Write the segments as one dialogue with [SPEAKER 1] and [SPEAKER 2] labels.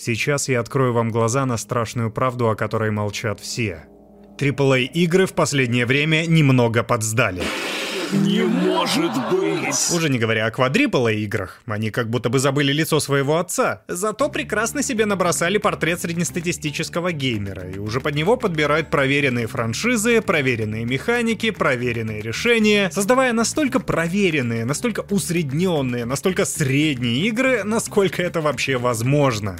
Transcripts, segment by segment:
[SPEAKER 1] Сейчас я открою вам глаза на страшную правду, о которой молчат все. AAA-игры в последнее время немного подсдали.
[SPEAKER 2] Не может быть!
[SPEAKER 1] Уже не говоря о квадрипл играх, они как будто бы забыли лицо своего отца. Зато прекрасно себе набросали портрет среднестатистического геймера, и уже под него подбирают проверенные франшизы, проверенные механики, проверенные решения, создавая настолько проверенные, настолько усредненные, настолько средние игры, насколько это вообще возможно.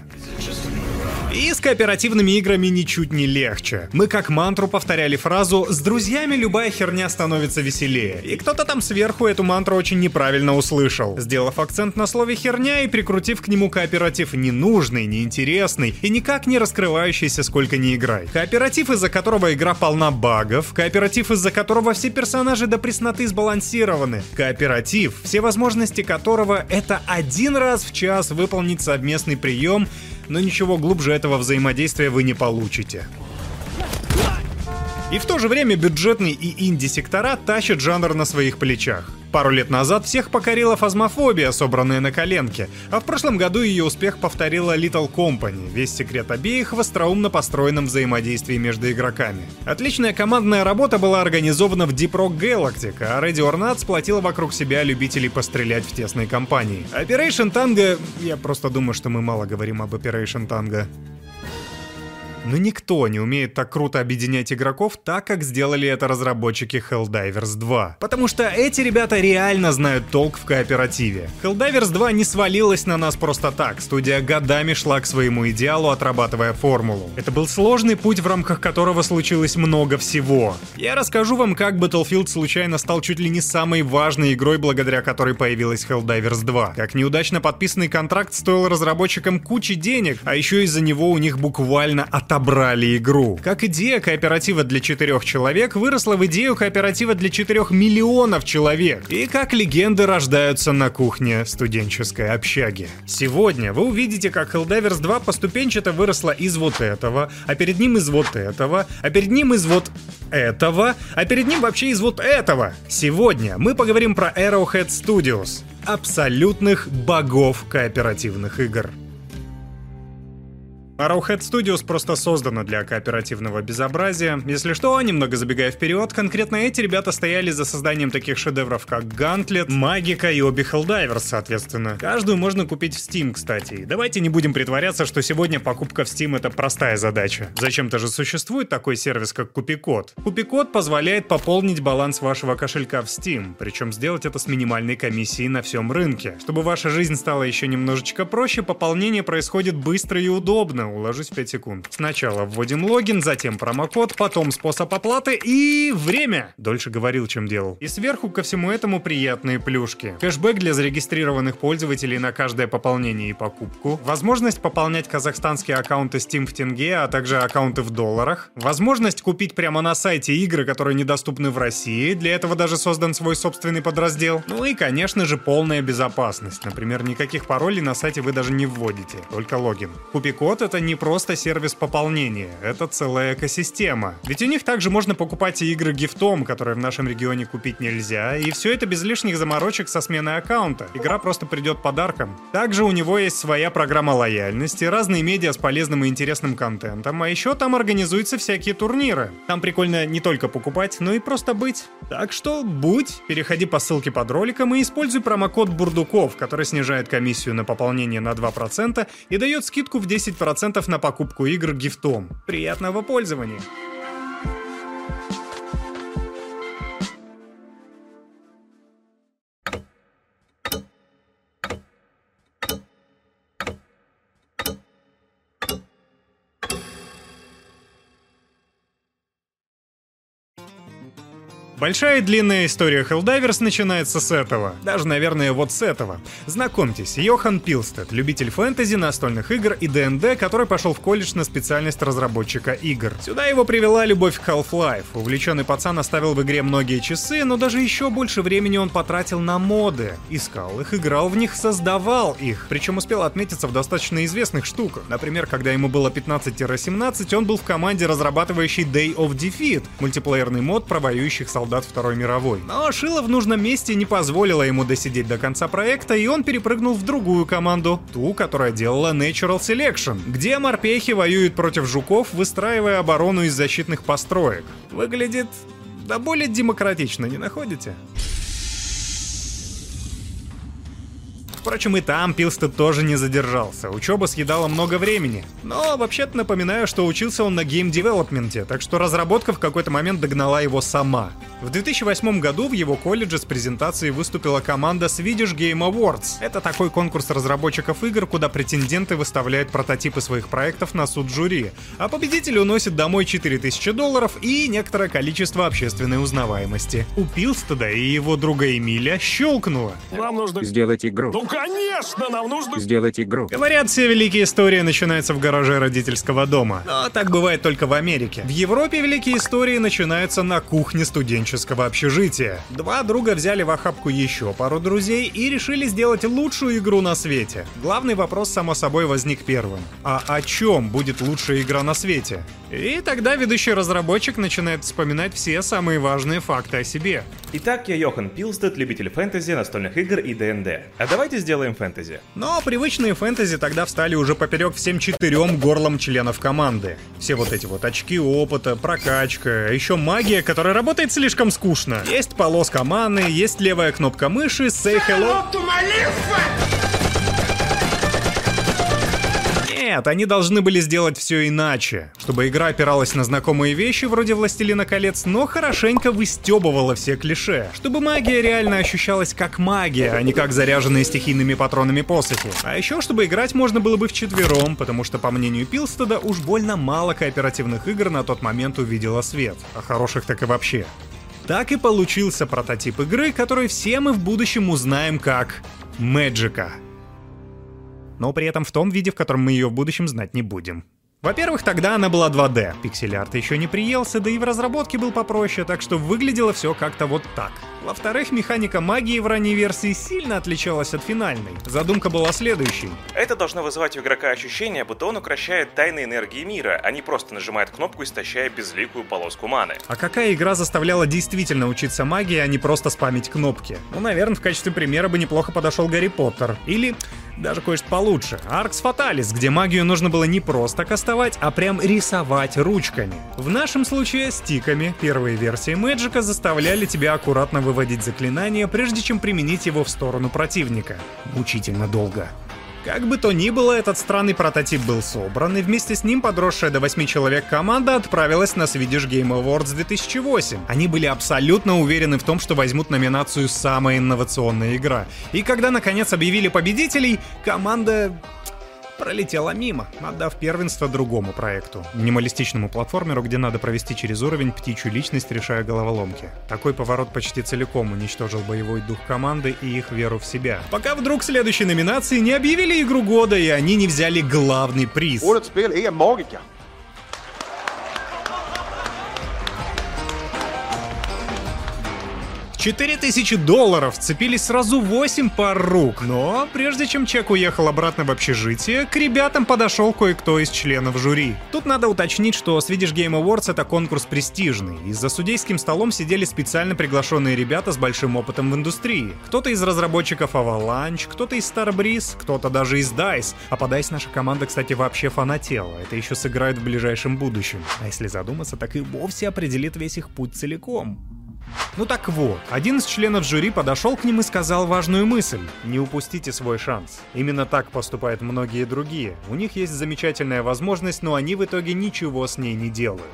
[SPEAKER 1] И с кооперативными играми ничуть не легче. Мы как мантру повторяли фразу «С друзьями любая херня становится веселее». И кто-то там сверху эту мантру очень неправильно услышал, сделав акцент на слове «херня» и прикрутив к нему кооператив ненужный, неинтересный и никак не раскрывающийся сколько ни играй. Кооператив, из-за которого игра полна багов, кооператив, из-за которого все персонажи до пресноты сбалансированы, кооператив, все возможности которого это один раз в час выполнить совместный прием но ничего глубже этого взаимодействия вы не получите. И в то же время бюджетный и инди-сектора тащат жанр на своих плечах. Пару лет назад всех покорила фазмофобия, собранная на коленке, а в прошлом году ее успех повторила Little Company, весь секрет обеих в остроумно построенном взаимодействии между игроками. Отличная командная работа была организована в Deep Rock Galactic, а Ready or Not сплотила вокруг себя любителей пострелять в тесной компании. Operation Tango... Я просто думаю, что мы мало говорим об Operation Tango. Но никто не умеет так круто объединять игроков, так как сделали это разработчики Helldivers 2. Потому что эти ребята реально знают толк в кооперативе. Helldivers 2 не свалилась на нас просто так, студия годами шла к своему идеалу, отрабатывая формулу. Это был сложный путь, в рамках которого случилось много всего. Я расскажу вам, как Battlefield случайно стал чуть ли не самой важной игрой, благодаря которой появилась Helldivers 2. Как неудачно подписанный контракт стоил разработчикам кучи денег, а еще из-за него у них буквально отобрали отобрали игру. Как идея кооператива для четырех человек выросла в идею кооператива для четырех миллионов человек. И как легенды рождаются на кухне студенческой общаги. Сегодня вы увидите, как Helldivers 2 поступенчато выросла из вот этого, а перед ним из вот этого, а перед ним из вот этого, а перед ним вообще из вот этого. Сегодня мы поговорим про Arrowhead Studios, абсолютных богов кооперативных игр. Arrowhead Studios просто создана для кооперативного безобразия. Если что, немного забегая вперед, конкретно эти ребята стояли за созданием таких шедевров, как Gauntlet, Магика и Obi Helldivers, соответственно. Каждую можно купить в Steam, кстати. Давайте не будем притворяться, что сегодня покупка в Steam это простая задача. Зачем-то же существует такой сервис, как Купикод. Купикод позволяет пополнить баланс вашего кошелька в Steam, причем сделать это с минимальной комиссией на всем рынке. Чтобы ваша жизнь стала еще немножечко проще, пополнение происходит быстро и удобно, уложусь в 5 секунд. Сначала вводим логин, затем промокод, потом способ оплаты и время. Дольше говорил, чем делал. И сверху ко всему этому приятные плюшки. Кэшбэк для зарегистрированных пользователей на каждое пополнение и покупку. Возможность пополнять казахстанские аккаунты Steam в тенге, а также аккаунты в долларах. Возможность купить прямо на сайте игры, которые недоступны в России. Для этого даже создан свой собственный подраздел. Ну и, конечно же, полная безопасность. Например, никаких паролей на сайте вы даже не вводите, только логин. Купи-код — это не просто сервис пополнения, это целая экосистема. Ведь у них также можно покупать и игры гифтом, которые в нашем регионе купить нельзя, и все это без лишних заморочек со сменой аккаунта. Игра просто придет подарком. Также у него есть своя программа лояльности, разные медиа с полезным и интересным контентом, а еще там организуются всякие турниры. Там прикольно не только покупать, но и просто быть. Так что будь, переходи по ссылке под роликом и используй промокод Бурдуков, который снижает комиссию на пополнение на 2% и дает скидку в 10% на покупку игр гифтом. Приятного пользования! Большая и длинная история Helldivers начинается с этого. Даже, наверное, вот с этого. Знакомьтесь, Йохан Пилстед, любитель фэнтези, настольных игр и ДНД, который пошел в колледж на специальность разработчика игр. Сюда его привела любовь к Half-Life. Увлеченный пацан оставил в игре многие часы, но даже еще больше времени он потратил на моды. Искал их, играл в них, создавал их. Причем успел отметиться в достаточно известных штуках. Например, когда ему было 15-17, он был в команде, разрабатывающей Day of Defeat, мультиплеерный мод про воюющих солдат солдат Второй мировой. Но Шило в нужном месте не позволило ему досидеть до конца проекта, и он перепрыгнул в другую команду, ту, которая делала Natural Selection, где морпехи воюют против жуков, выстраивая оборону из защитных построек. Выглядит да более демократично, не находите? Впрочем, и там Пилстед тоже не задержался. Учеба съедала много времени. Но вообще-то напоминаю, что учился он на гейм-девелопменте, так что разработка в какой-то момент догнала его сама. В 2008 году в его колледже с презентацией выступила команда Swedish Game Awards. Это такой конкурс разработчиков игр, куда претенденты выставляют прототипы своих проектов на суд жюри, а победитель уносит домой 4000 долларов и некоторое количество общественной узнаваемости. У Пилстеда и его друга Эмиля щелкнуло.
[SPEAKER 2] Нам нужно...
[SPEAKER 3] Сделать игру.
[SPEAKER 2] Ну, конечно, нам нужно...
[SPEAKER 3] Сделать игру.
[SPEAKER 1] Говорят, все великие истории начинаются в гараже родительского дома. Но так бывает только в Америке. В Европе великие истории начинаются на кухне студенческого общежития. Два друга взяли в охапку еще пару друзей и решили сделать лучшую игру на свете. Главный вопрос, само собой, возник первым. А о чем будет лучшая игра на свете? И тогда ведущий разработчик начинает вспоминать все самые важные факты о себе.
[SPEAKER 4] Итак, я Йохан Пилстед, любитель фэнтези, настольных игр и ДНД. А давайте сделаем фэнтези.
[SPEAKER 1] Но привычные фэнтези тогда встали уже поперек всем четырем горлам членов команды. Все вот эти вот очки опыта, прокачка, еще магия, которая работает слишком скучно. Есть полоска маны, есть левая кнопка мыши, say hello. Нет, они должны были сделать все иначе. Чтобы игра опиралась на знакомые вещи вроде «Властелина колец», но хорошенько выстебывала все клише. Чтобы магия реально ощущалась как магия, а не как заряженные стихийными патронами посохи. А еще, чтобы играть можно было бы вчетвером, потому что, по мнению Пилстеда, уж больно мало кооперативных игр на тот момент увидела свет. А хороших так и вообще. Так и получился прототип игры, который все мы в будущем узнаем как Мэджика но при этом в том виде, в котором мы ее в будущем знать не будем. Во-первых, тогда она была 2D, пиксель-арт еще не приелся, да и в разработке был попроще, так что выглядело все как-то вот так. Во-вторых, механика магии в ранней версии сильно отличалась от финальной. Задумка была следующей.
[SPEAKER 4] Это должно вызывать у игрока ощущение, будто он укращает тайны энергии мира, а не просто нажимает кнопку, истощая безликую полоску маны.
[SPEAKER 1] А какая игра заставляла действительно учиться магии, а не просто спамить кнопки? Ну, наверное, в качестве примера бы неплохо подошел Гарри Поттер. Или даже кое-что получше. Аркс Фаталис, где магию нужно было не просто кастовать, а прям рисовать ручками. В нашем случае стиками. Первые версии Мэджика заставляли тебя аккуратно выводить заклинание, прежде чем применить его в сторону противника. Мучительно долго. Как бы то ни было, этот странный прототип был собран, и вместе с ним подросшая до 8 человек команда отправилась на Swedish Game Awards 2008. Они были абсолютно уверены в том, что возьмут номинацию «Самая инновационная игра». И когда наконец объявили победителей, команда пролетела мимо, отдав первенство другому проекту. Минималистичному платформеру, где надо провести через уровень птичью личность, решая головоломки. Такой поворот почти целиком уничтожил боевой дух команды и их веру в себя. Пока вдруг следующей номинации не объявили игру года, и они не взяли главный приз.
[SPEAKER 5] Årets spel är Magica.
[SPEAKER 1] 4000 долларов цепились сразу 8 пар рук. Но прежде чем чек уехал обратно в общежитие, к ребятам подошел кое-кто из членов жюри. Тут надо уточнить, что Swedish Game Awards это конкурс престижный, и за судейским столом сидели специально приглашенные ребята с большим опытом в индустрии. Кто-то из разработчиков Avalanche, кто-то из Starbreeze, кто-то даже из DICE. А по DICE наша команда, кстати, вообще фанатела. Это еще сыграет в ближайшем будущем. А если задуматься, так и вовсе определит весь их путь целиком. Ну так вот, один из членов жюри подошел к ним и сказал важную мысль. Не упустите свой шанс. Именно так поступают многие другие. У них есть замечательная возможность, но они в итоге ничего с ней не делают.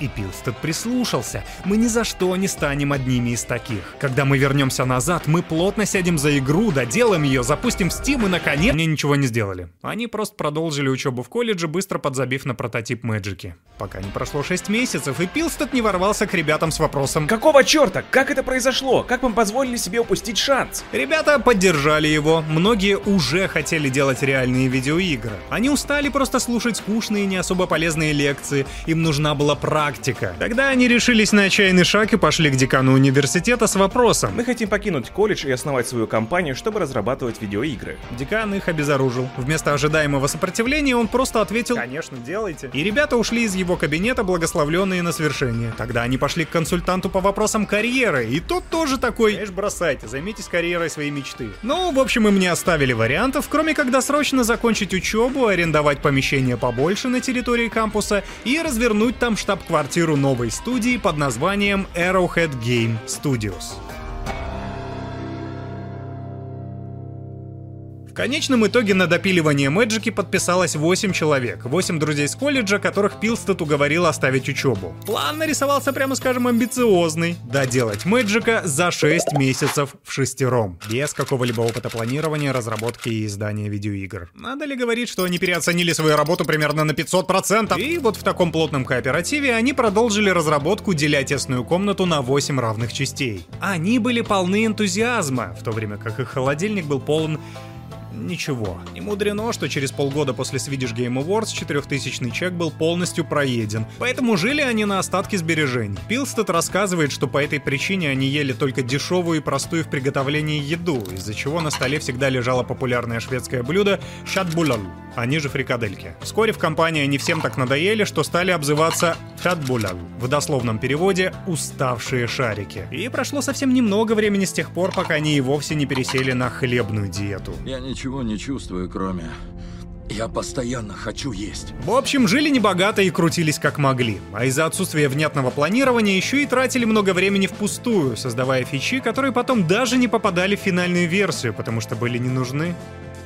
[SPEAKER 1] И Пилстед прислушался. Мы ни за что не станем одними из таких. Когда мы вернемся назад, мы плотно сядем за игру, доделаем ее, запустим в Steam и наконец... Мне ничего не сделали. Они просто продолжили учебу в колледже, быстро подзабив на прототип Мэджики. Пока не прошло 6 месяцев, и Пилстед не ворвался к ребятам с вопросом
[SPEAKER 4] Какого черта? Как это произошло? Как мы позволили себе упустить шанс?
[SPEAKER 1] Ребята поддержали его, многие уже хотели делать реальные видеоигры. Они устали просто слушать скучные не особо полезные лекции, им нужна была практика практика. Тогда они решились на отчаянный шаг и пошли к декану университета с вопросом.
[SPEAKER 4] Мы хотим покинуть колледж и основать свою компанию, чтобы разрабатывать видеоигры.
[SPEAKER 1] Декан их обезоружил. Вместо ожидаемого сопротивления он просто ответил «Конечно, делайте». И ребята ушли из его кабинета, благословленные на свершение. Тогда они пошли к консультанту по вопросам карьеры, и тот тоже такой «Конечно, бросайте, займитесь карьерой своей мечты». Ну, в общем, им не оставили вариантов, кроме как досрочно закончить учебу, арендовать помещение побольше на территории кампуса и развернуть там штаб-квартиру новой студии под названием Arrowhead Game Studios. В конечном итоге на допиливание Мэджики подписалось 8 человек, 8 друзей с колледжа, которых Пилстед уговорил оставить учебу. План нарисовался, прямо скажем, амбициозный. Доделать Мэджика за 6 месяцев в шестером, без какого-либо опыта планирования, разработки и издания видеоигр. Надо ли говорить, что они переоценили свою работу примерно на 500%? И вот в таком плотном кооперативе они продолжили разработку, деля тесную комнату на 8 равных частей. Они были полны энтузиазма, в то время как их холодильник был полон Ничего. Не мудрено, что через полгода после Swedish Game Awards 4000 чек был полностью проеден, поэтому жили они на остатки сбережений. Пилстед рассказывает, что по этой причине они ели только дешевую и простую в приготовлении еду, из-за чего на столе всегда лежало популярное шведское блюдо шатбулал, они же фрикадельки. Вскоре в компании они всем так надоели, что стали обзываться шатбулал, в дословном переводе «уставшие шарики». И прошло совсем немного времени с тех пор, пока они и вовсе не пересели на хлебную диету.
[SPEAKER 3] Я ничего не чувствую, кроме... Я постоянно хочу есть.
[SPEAKER 1] В общем, жили небогато и крутились как могли. А из-за отсутствия внятного планирования еще и тратили много времени впустую, создавая фичи, которые потом даже не попадали в финальную версию, потому что были не нужны.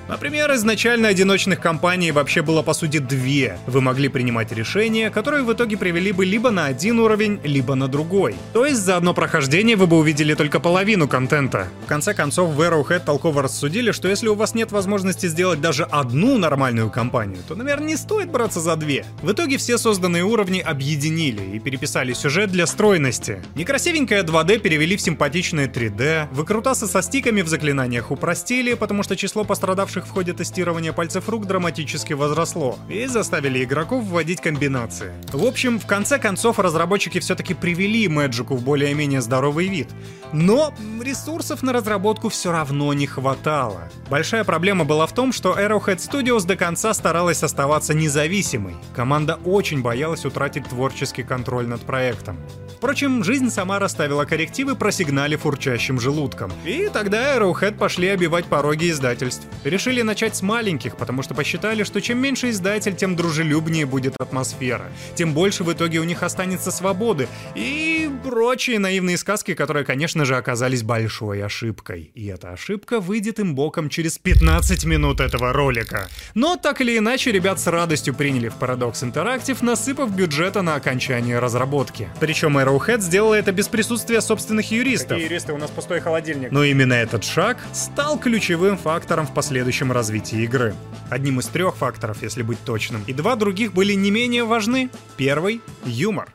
[SPEAKER 1] Например, изначально одиночных компаний вообще было по сути две. Вы могли принимать решения, которые в итоге привели бы либо на один уровень, либо на другой. То есть за одно прохождение вы бы увидели только половину контента. В конце концов, в Arrowhead толково рассудили, что если у вас нет возможности сделать даже одну нормальную компанию, то, наверное, не стоит браться за две. В итоге все созданные уровни объединили и переписали сюжет для стройности. Некрасивенькое 2D перевели в симпатичное 3D, выкрутасы со стиками в заклинаниях упростили, потому что число пострадавших в ходе тестирования пальцев рук драматически возросло, и заставили игроков вводить комбинации. В общем, в конце концов, разработчики все-таки привели Мэджику в более-менее здоровый вид. Но ресурсов на разработку все равно не хватало. Большая проблема была в том, что Arrowhead Studios до конца старалась оставаться независимой. Команда очень боялась утратить творческий контроль над проектом. Впрочем, жизнь сама расставила коррективы, просигналив урчащим желудком. И тогда Arrowhead пошли обивать пороги издательств. Решили начать с маленьких, потому что посчитали, что чем меньше издатель, тем дружелюбнее будет атмосфера. Тем больше в итоге у них останется свободы. И прочие наивные сказки, которые, конечно же, оказались большой ошибкой. И эта ошибка выйдет им боком через 15 минут этого ролика. Но так или иначе, ребят с радостью приняли в Paradox Interactive, насыпав бюджета на окончание разработки. Причем Arrowhead сделала это без присутствия собственных юристов.
[SPEAKER 2] Какие юристы? У нас пустой холодильник.
[SPEAKER 1] Но именно этот шаг стал ключевым фактором в последующем развитии игры. Одним из трех факторов, если быть точным. И два других были не менее важны. Первый — юмор.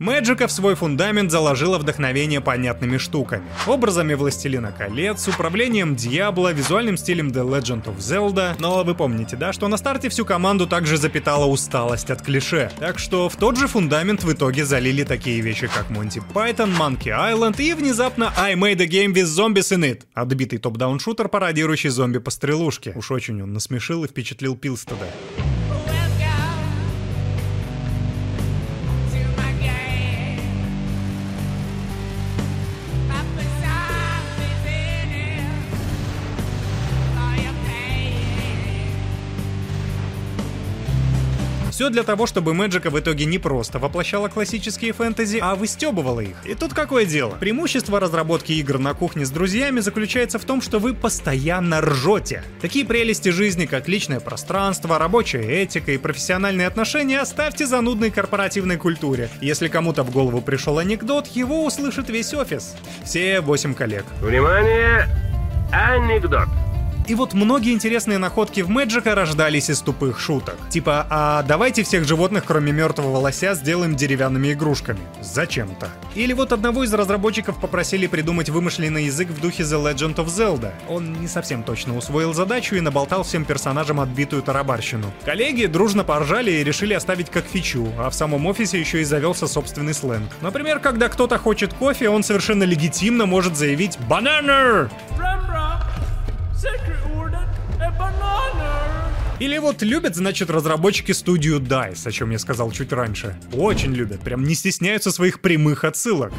[SPEAKER 1] Мэджика в свой фундамент заложила вдохновение понятными штуками. Образами Властелина колец, управлением Диабло, визуальным стилем The Legend of Zelda. Но вы помните, да, что на старте всю команду также запитала усталость от клише. Так что в тот же фундамент в итоге залили такие вещи, как Monty Python, Monkey Island и внезапно I made a game with zombies in it. Отбитый топ-даун-шутер, пародирующий зомби по стрелушке. Уж очень он насмешил и впечатлил Пилстеда. Все для того, чтобы Мэджика в итоге не просто воплощала классические фэнтези, а выстебывала их. И тут какое дело? Преимущество разработки игр на кухне с друзьями заключается в том, что вы постоянно ржете. Такие прелести жизни, как личное пространство, рабочая этика и профессиональные отношения оставьте занудной корпоративной культуре. Если кому-то в голову пришел анекдот, его услышит весь офис. Все восемь коллег.
[SPEAKER 5] Внимание! Анекдот.
[SPEAKER 1] И вот многие интересные находки в Мэджика рождались из тупых шуток. Типа, а давайте всех животных, кроме мертвого лося, сделаем деревянными игрушками. Зачем-то. Или вот одного из разработчиков попросили придумать вымышленный язык в духе The Legend of Zelda. Он не совсем точно усвоил задачу и наболтал всем персонажам отбитую тарабарщину. Коллеги дружно поржали и решили оставить как фичу, а в самом офисе еще и завелся собственный сленг. Например, когда кто-то хочет кофе, он совершенно легитимно может заявить «Бананер!» Или вот любят, значит, разработчики студию DICE, о чем я сказал чуть раньше. Очень любят, прям не стесняются своих прямых отсылок.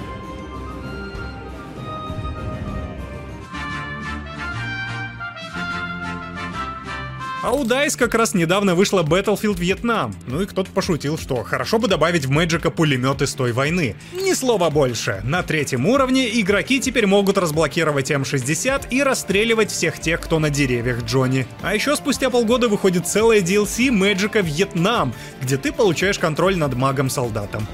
[SPEAKER 1] А у DICE как раз недавно вышла Battlefield Vietnam. Ну и кто-то пошутил, что хорошо бы добавить в Мэджика пулемет из той войны. Ни слова больше. На третьем уровне игроки теперь могут разблокировать М60 и расстреливать всех тех, кто на деревьях Джонни. А еще спустя полгода выходит целая DLC Мэджика Вьетнам, где ты получаешь контроль над магом-солдатом.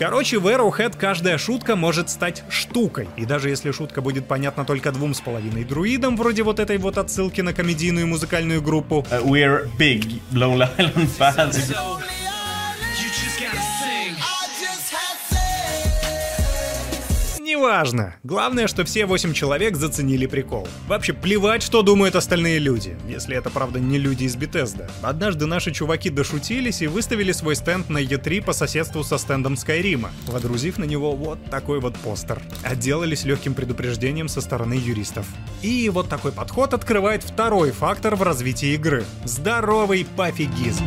[SPEAKER 1] Короче, в Arrowhead каждая шутка может стать штукой. И даже если шутка будет понятна только двум с половиной друидам, вроде вот этой вот отсылки на комедийную музыкальную группу,
[SPEAKER 5] Uh, we're big Lonely Island fans.
[SPEAKER 1] Неважно. Главное, что все восемь человек заценили прикол. Вообще, плевать, что думают остальные люди. Если это, правда, не люди из Бетезда. Однажды наши чуваки дошутились и выставили свой стенд на E3 по соседству со стендом Скайрима, водрузив на него вот такой вот постер. Отделались легким предупреждением со стороны юристов. И вот такой подход открывает второй фактор в развитии игры. Здоровый пофигизм.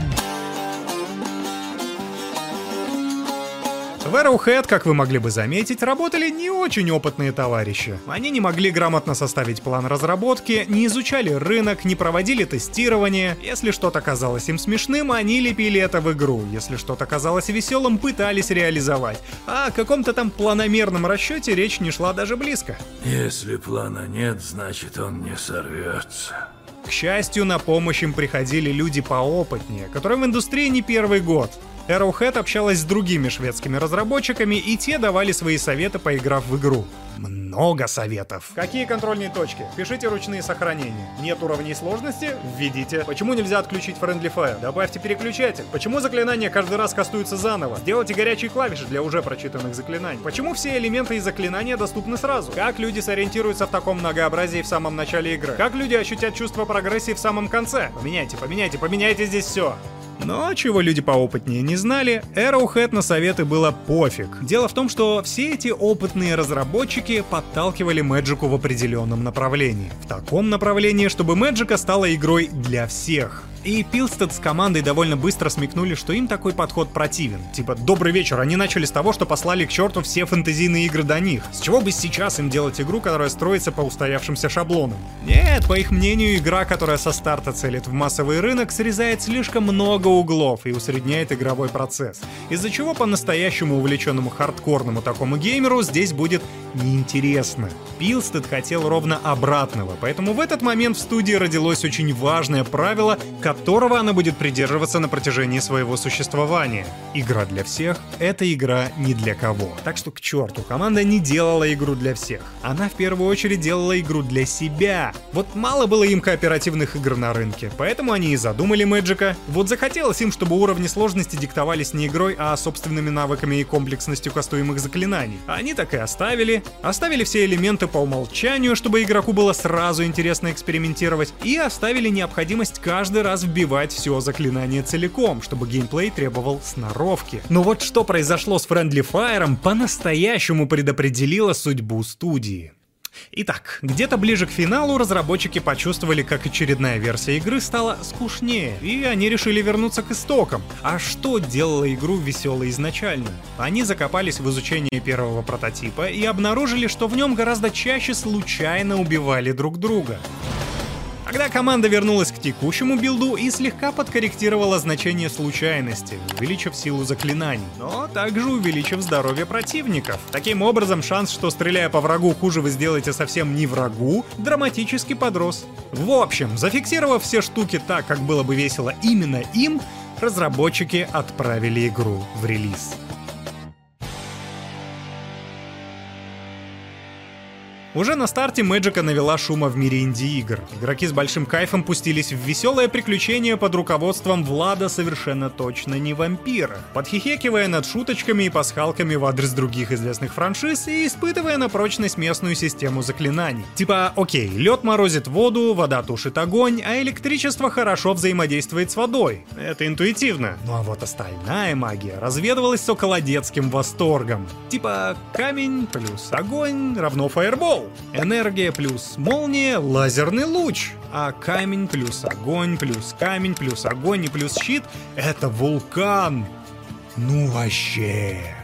[SPEAKER 1] В Arrowhead, как вы могли бы заметить, работали не очень опытные товарищи. Они не могли грамотно составить план разработки, не изучали рынок, не проводили тестирование. Если что-то казалось им смешным, они лепили это в игру. Если что-то казалось веселым, пытались реализовать. А о каком-то там планомерном расчете речь не шла даже близко.
[SPEAKER 6] Если плана нет, значит он не сорвется.
[SPEAKER 1] К счастью, на помощь им приходили люди поопытнее, которые в индустрии не первый год. Arrowhead общалась с другими шведскими разработчиками, и те давали свои советы, поиграв в игру. Много советов. Какие контрольные точки? Пишите ручные сохранения. Нет уровней сложности? Введите. Почему нельзя отключить Friendly Fire? Добавьте переключатель. Почему заклинания каждый раз кастуются заново? Сделайте горячие клавиши для уже прочитанных заклинаний. Почему все элементы и заклинания доступны сразу? Как люди сориентируются в таком многообразии в самом начале игры? Как люди ощутят чувство прогрессии в самом конце? Поменяйте, поменяйте, поменяйте здесь все. Но чего люди поопытнее не знали, Arrowhead на советы было пофиг. Дело в том, что все эти опытные разработчики подталкивали Мэджику в определенном направлении. В таком направлении, чтобы Мэджика стала игрой для всех. И Пилстед с командой довольно быстро смекнули, что им такой подход противен. Типа, добрый вечер, они начали с того, что послали к черту все фэнтезийные игры до них. С чего бы сейчас им делать игру, которая строится по устоявшимся шаблонам? Нет, по их мнению, игра, которая со старта целит в массовый рынок, срезает слишком много углов и усредняет игровой процесс. Из-за чего по-настоящему увлеченному хардкорному такому геймеру здесь будет неинтересно. Пилстед хотел ровно обратного, поэтому в этот момент в студии родилось очень важное правило, которого она будет придерживаться на протяжении своего существования. Игра для всех — это игра не для кого. Так что к черту, команда не делала игру для всех. Она в первую очередь делала игру для себя. Вот мало было им кооперативных игр на рынке, поэтому они и задумали Мэджика. Вот захотелось им, чтобы уровни сложности диктовались не игрой, а собственными навыками и комплексностью кастуемых заклинаний. Они так и оставили. Оставили все элементы по умолчанию, чтобы игроку было сразу интересно экспериментировать, и оставили необходимость каждый раз вбивать все заклинание целиком, чтобы геймплей требовал сноровки. Но вот что произошло с Friendly Fire по-настоящему предопределило судьбу студии. Итак, где-то ближе к финалу разработчики почувствовали, как очередная версия игры стала скучнее, и они решили вернуться к истокам. А что делало игру веселой изначально? Они закопались в изучение первого прототипа и обнаружили, что в нем гораздо чаще случайно убивали друг друга. Тогда команда вернулась к текущему билду и слегка подкорректировала значение случайности, увеличив силу заклинаний, но также увеличив здоровье противников. Таким образом, шанс, что стреляя по врагу хуже вы сделаете совсем не врагу, драматически подрос. В общем, зафиксировав все штуки так, как было бы весело именно им, разработчики отправили игру в релиз. Уже на старте Мэджика навела шума в мире инди-игр. Игроки с большим кайфом пустились в веселое приключение под руководством Влада совершенно точно не вампира, подхихекивая над шуточками и пасхалками в адрес других известных франшиз и испытывая на прочность местную систему заклинаний. Типа, окей, лед морозит воду, вода тушит огонь, а электричество хорошо взаимодействует с водой. Это интуитивно. Ну а вот остальная магия разведывалась с околодетским восторгом. Типа, камень плюс огонь равно фаербол. Энергия плюс молния, лазерный луч. А камень плюс огонь плюс камень плюс огонь и плюс щит — это вулкан. Ну вообще...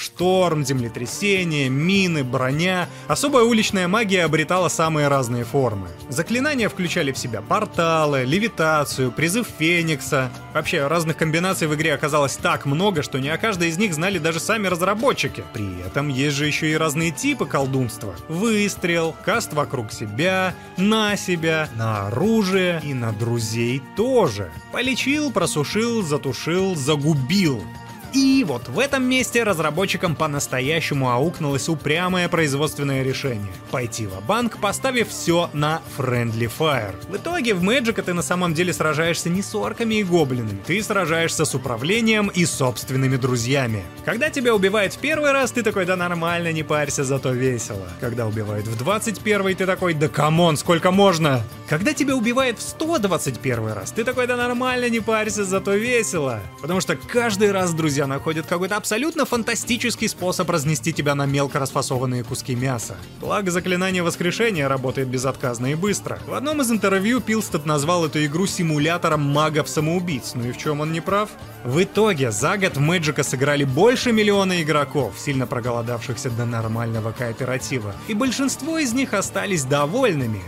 [SPEAKER 1] Шторм, землетрясение, мины, броня. Особая уличная магия обретала самые разные формы. Заклинания включали в себя порталы, левитацию, призыв Феникса. Вообще, разных комбинаций в игре оказалось так много, что не о каждой из них знали даже сами разработчики. При этом есть же еще и разные типы колдунства. Выстрел, каст вокруг себя, на себя, на оружие и на друзей тоже. Полечил, просушил, затушил, загубил. И вот в этом месте разработчикам по-настоящему аукнулось упрямое производственное решение. Пойти ва-банк поставив все на Friendly Fire. В итоге в Magicka ты на самом деле сражаешься не с орками и гоблинами, ты сражаешься с управлением и собственными друзьями. Когда тебя убивают в первый раз, ты такой, да нормально, не парься, зато весело. Когда убивают в 21 ты такой, да come on, сколько можно? Когда тебя убивает в 121 раз, ты такой, да нормально, не парься, зато весело. Потому что каждый раз, друзья, находят какой-то абсолютно фантастический способ разнести тебя на мелко расфасованные куски мяса. Благо, заклинание воскрешения работает безотказно и быстро. В одном из интервью Пилстед назвал эту игру симулятором магов-самоубийц, ну и в чем он не прав? В итоге, за год в Мэджика сыграли больше миллиона игроков, сильно проголодавшихся до нормального кооператива, и большинство из них остались довольными.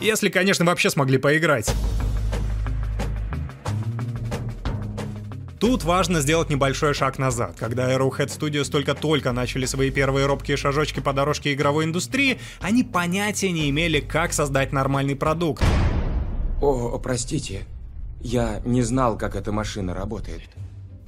[SPEAKER 1] Если, конечно, вообще смогли поиграть. Тут важно сделать небольшой шаг назад. Когда Arrowhead Studios только-только начали свои первые робкие шажочки по дорожке игровой индустрии, они понятия не имели, как создать нормальный продукт.
[SPEAKER 7] О, простите, я не знал, как эта машина работает.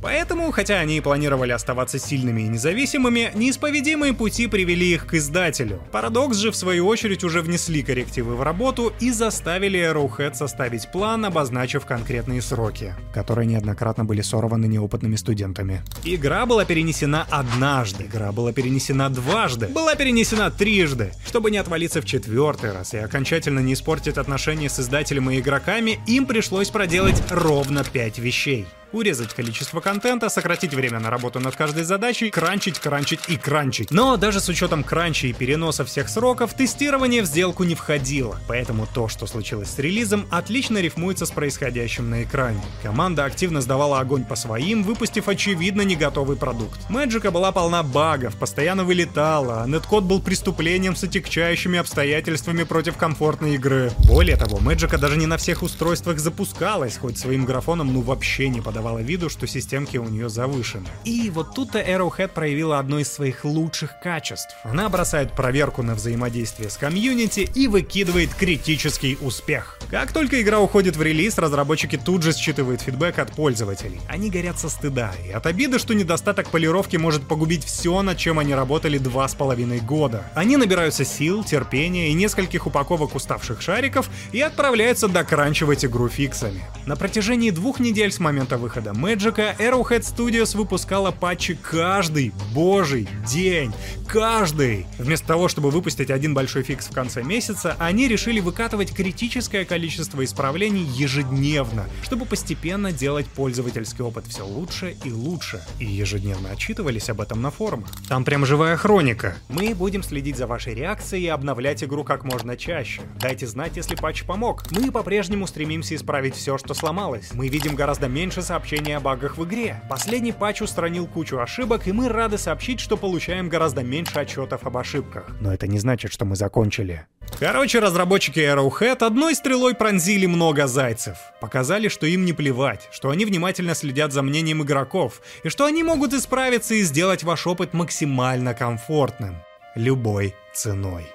[SPEAKER 1] Поэтому, хотя они и планировали оставаться сильными и независимыми, неисповедимые пути привели их к издателю. Парадокс же, в свою очередь, уже внесли коррективы в работу и заставили Arrowhead составить план, обозначив конкретные сроки, которые неоднократно были сорваны неопытными студентами. Игра была перенесена однажды, игра была перенесена дважды, была перенесена трижды. Чтобы не отвалиться в четвертый раз и окончательно не испортить отношения с издателем и игроками, им пришлось проделать ровно пять вещей урезать количество контента, сократить время на работу над каждой задачей, кранчить, кранчить и кранчить. Но даже с учетом кранча и переноса всех сроков, тестирование в сделку не входило. Поэтому то, что случилось с релизом, отлично рифмуется с происходящим на экране. Команда активно сдавала огонь по своим, выпустив очевидно не готовый продукт. Мэджика была полна багов, постоянно вылетала, а неткод был преступлением с отягчающими обстоятельствами против комфортной игры. Более того, Мэджика даже не на всех устройствах запускалась, хоть своим графоном ну вообще не подавала давала виду, что системки у нее завышены. И вот тут-то Arrowhead проявила одно из своих лучших качеств. Она бросает проверку на взаимодействие с комьюнити и выкидывает критический успех. Как только игра уходит в релиз, разработчики тут же считывают фидбэк от пользователей. Они горят со стыда и от обиды, что недостаток полировки может погубить все, над чем они работали два с половиной года. Они набираются сил, терпения и нескольких упаковок уставших шариков и отправляются докранчивать игру фиксами. На протяжении двух недель с момента выхода выхода Мэджика Arrowhead Studios выпускала патчи каждый божий день. Каждый! Вместо того, чтобы выпустить один большой фикс в конце месяца, они решили выкатывать критическое количество исправлений ежедневно, чтобы постепенно делать пользовательский опыт все лучше и лучше. И ежедневно отчитывались об этом на форумах. Там прям живая хроника. Мы будем следить за вашей реакцией и обновлять игру как можно чаще. Дайте знать, если патч помог. Мы по-прежнему стремимся исправить все, что сломалось. Мы видим гораздо меньше сообщений сообщения о багах в игре. Последний патч устранил кучу ошибок, и мы рады сообщить, что получаем гораздо меньше отчетов об ошибках. Но это не значит, что мы закончили. Короче, разработчики Arrowhead одной стрелой пронзили много зайцев. Показали, что им не плевать, что они внимательно следят за мнением игроков, и что они могут исправиться и сделать ваш опыт максимально комфортным. Любой ценой.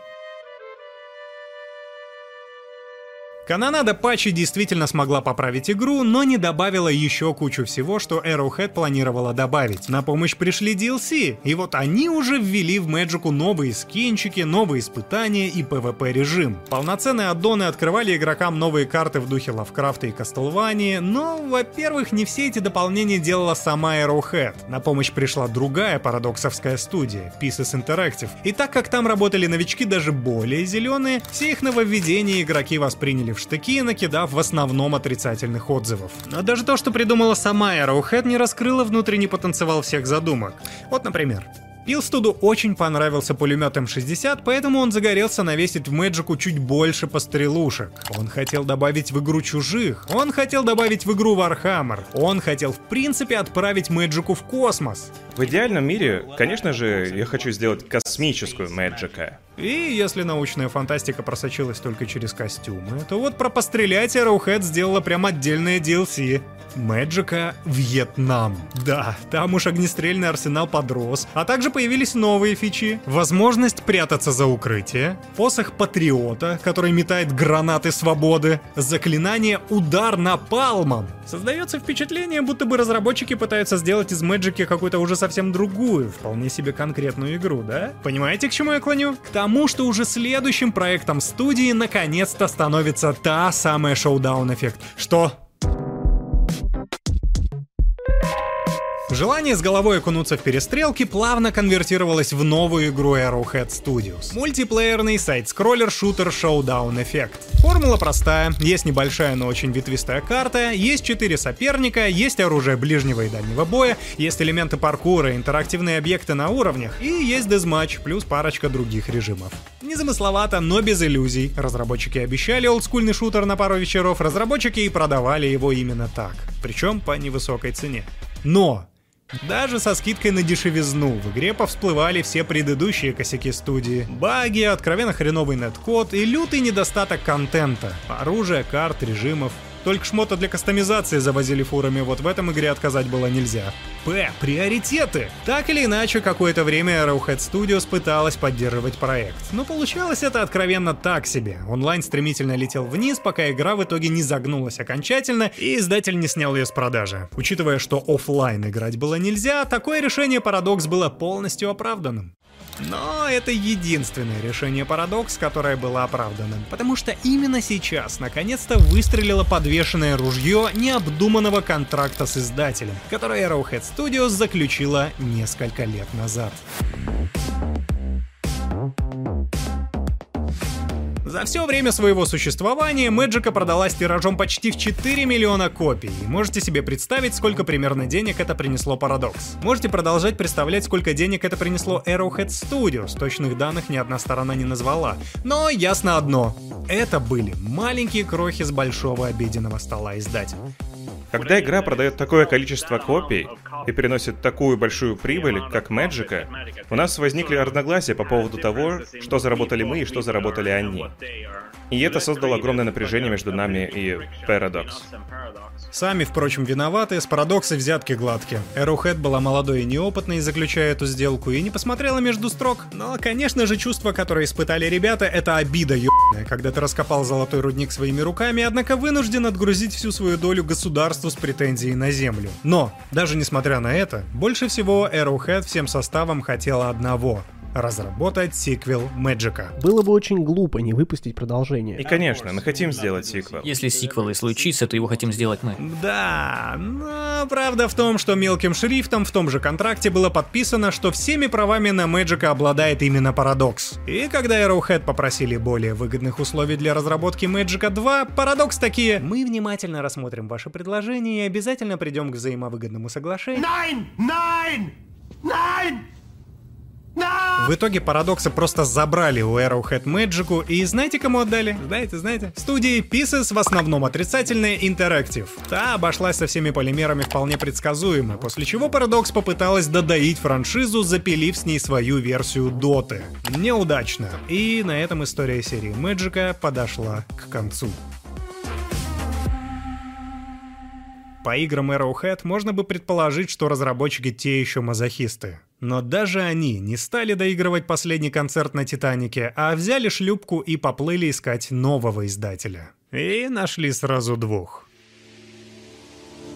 [SPEAKER 1] Канонада патчи действительно смогла поправить игру, но не добавила еще кучу всего, что Arrowhead планировала добавить. На помощь пришли DLC, и вот они уже ввели в Magic новые скинчики, новые испытания и PvP режим. Полноценные аддоны открывали игрокам новые карты в духе Лавкрафта и Castlevania, но, во-первых, не все эти дополнения делала сама Arrowhead. На помощь пришла другая парадоксовская студия, Pieces Interactive. И так как там работали новички даже более зеленые, все их нововведения игроки восприняли в штыки, накидав в основном отрицательных отзывов. Но даже то, что придумала сама Arrowhead, не раскрыла внутренний потенциал всех задумок. Вот, например, Пилстуду очень понравился пулемет М60, поэтому он загорелся навесить в Мэджику чуть больше пострелушек. Он хотел добавить в игру чужих, он хотел добавить в игру Warhammer, он хотел в принципе отправить Мэджику в космос.
[SPEAKER 4] В идеальном мире, конечно же, я хочу сделать космическую Мэджика.
[SPEAKER 1] И если научная фантастика просочилась только через костюмы, то вот про пострелять Arrowhead сделала прям отдельное DLC. Мэджика Вьетнам. Да, там уж огнестрельный арсенал подрос, а также появились новые фичи. Возможность прятаться за укрытие, посох Патриота, который метает гранаты свободы, заклинание «Удар напалмом». Создается впечатление, будто бы разработчики пытаются сделать из Мэджики какую-то уже совсем другую, вполне себе конкретную игру, да? Понимаете, к чему я клоню? К тому, что уже следующим проектом студии наконец-то становится та самая шоу-даун-эффект. Что? Желание с головой окунуться в перестрелки плавно конвертировалось в новую игру Arrowhead Studios. Мультиплеерный сайт-скроллер-шутер Showdown Effect. Формула простая, есть небольшая, но очень ветвистая карта, есть четыре соперника, есть оружие ближнего и дальнего боя, есть элементы паркура, интерактивные объекты на уровнях, и есть дезматч, плюс парочка других режимов. Незамысловато, но без иллюзий. Разработчики обещали олдскульный шутер на пару вечеров, разработчики и продавали его именно так. Причем по невысокой цене. Но даже со скидкой на дешевизну в игре повсплывали все предыдущие косяки студии. Баги, откровенно хреновый неткод и лютый недостаток контента. Оружия, карт, режимов. Только шмота для кастомизации завозили фурами, вот в этом игре отказать было нельзя. П. Приоритеты. Так или иначе, какое-то время Arrowhead Studios пыталась поддерживать проект. Но получалось это откровенно так себе. Онлайн стремительно летел вниз, пока игра в итоге не загнулась окончательно, и издатель не снял ее с продажи. Учитывая, что офлайн играть было нельзя, такое решение Paradox было полностью оправданным. Но это единственное решение парадокс, которое было оправданным, потому что именно сейчас наконец-то выстрелило подвешенное ружье необдуманного контракта с издателем, который Arrowhead Studios заключила несколько лет назад. За все время своего существования Мэджика продалась тиражом почти в 4 миллиона копий. И можете себе представить, сколько примерно денег это принесло Paradox. Можете продолжать представлять, сколько денег это принесло Arrowhead Studios. Точных данных ни одна сторона не назвала. Но ясно одно. Это были маленькие крохи с большого обеденного стола издателя.
[SPEAKER 4] Когда игра продает такое количество копий и приносит такую большую прибыль, как Мэджика, у нас возникли разногласия по поводу того, что заработали мы и что заработали они. И это создало огромное напряжение между нами и Paradox.
[SPEAKER 1] Сами, впрочем, виноваты, с парадокса взятки гладкие. Arrowhead была молодой и неопытной, заключая эту сделку, и не посмотрела между строк. Но, конечно же, чувство, которое испытали ребята, это обида ебаная, когда ты раскопал золотой рудник своими руками, однако вынужден отгрузить всю свою долю государству с претензией на землю. Но, даже несмотря на это, больше всего Arrowhead всем составом хотела одного разработать сиквел Мэджика.
[SPEAKER 8] Было бы очень глупо не выпустить продолжение.
[SPEAKER 4] И, конечно, мы хотим сделать сиквел.
[SPEAKER 9] Если сиквел и случится, то его хотим сделать мы.
[SPEAKER 1] Да, но правда в том, что мелким шрифтом в том же контракте было подписано, что всеми правами на Мэджика обладает именно Paradox. И когда Arrowhead попросили более выгодных условий для разработки Мэджика 2, Paradox такие «Мы внимательно рассмотрим ваше предложение и обязательно придем к взаимовыгодному соглашению».
[SPEAKER 2] Nein! Nein! Nein!
[SPEAKER 1] В итоге парадоксы просто забрали у Arrowhead Magic и знаете кому отдали? Знаете, знаете? Студии Pieces в основном отрицательная Interactive. Та обошлась со всеми полимерами вполне предсказуемо, после чего Paradox попыталась додоить франшизу, запилив с ней свою версию Доты. Неудачно. И на этом история серии Magic подошла к концу. По играм Arrowhead можно бы предположить, что разработчики те еще мазохисты. Но даже они не стали доигрывать последний концерт на Титанике, а взяли шлюпку и поплыли искать нового издателя. И нашли сразу двух.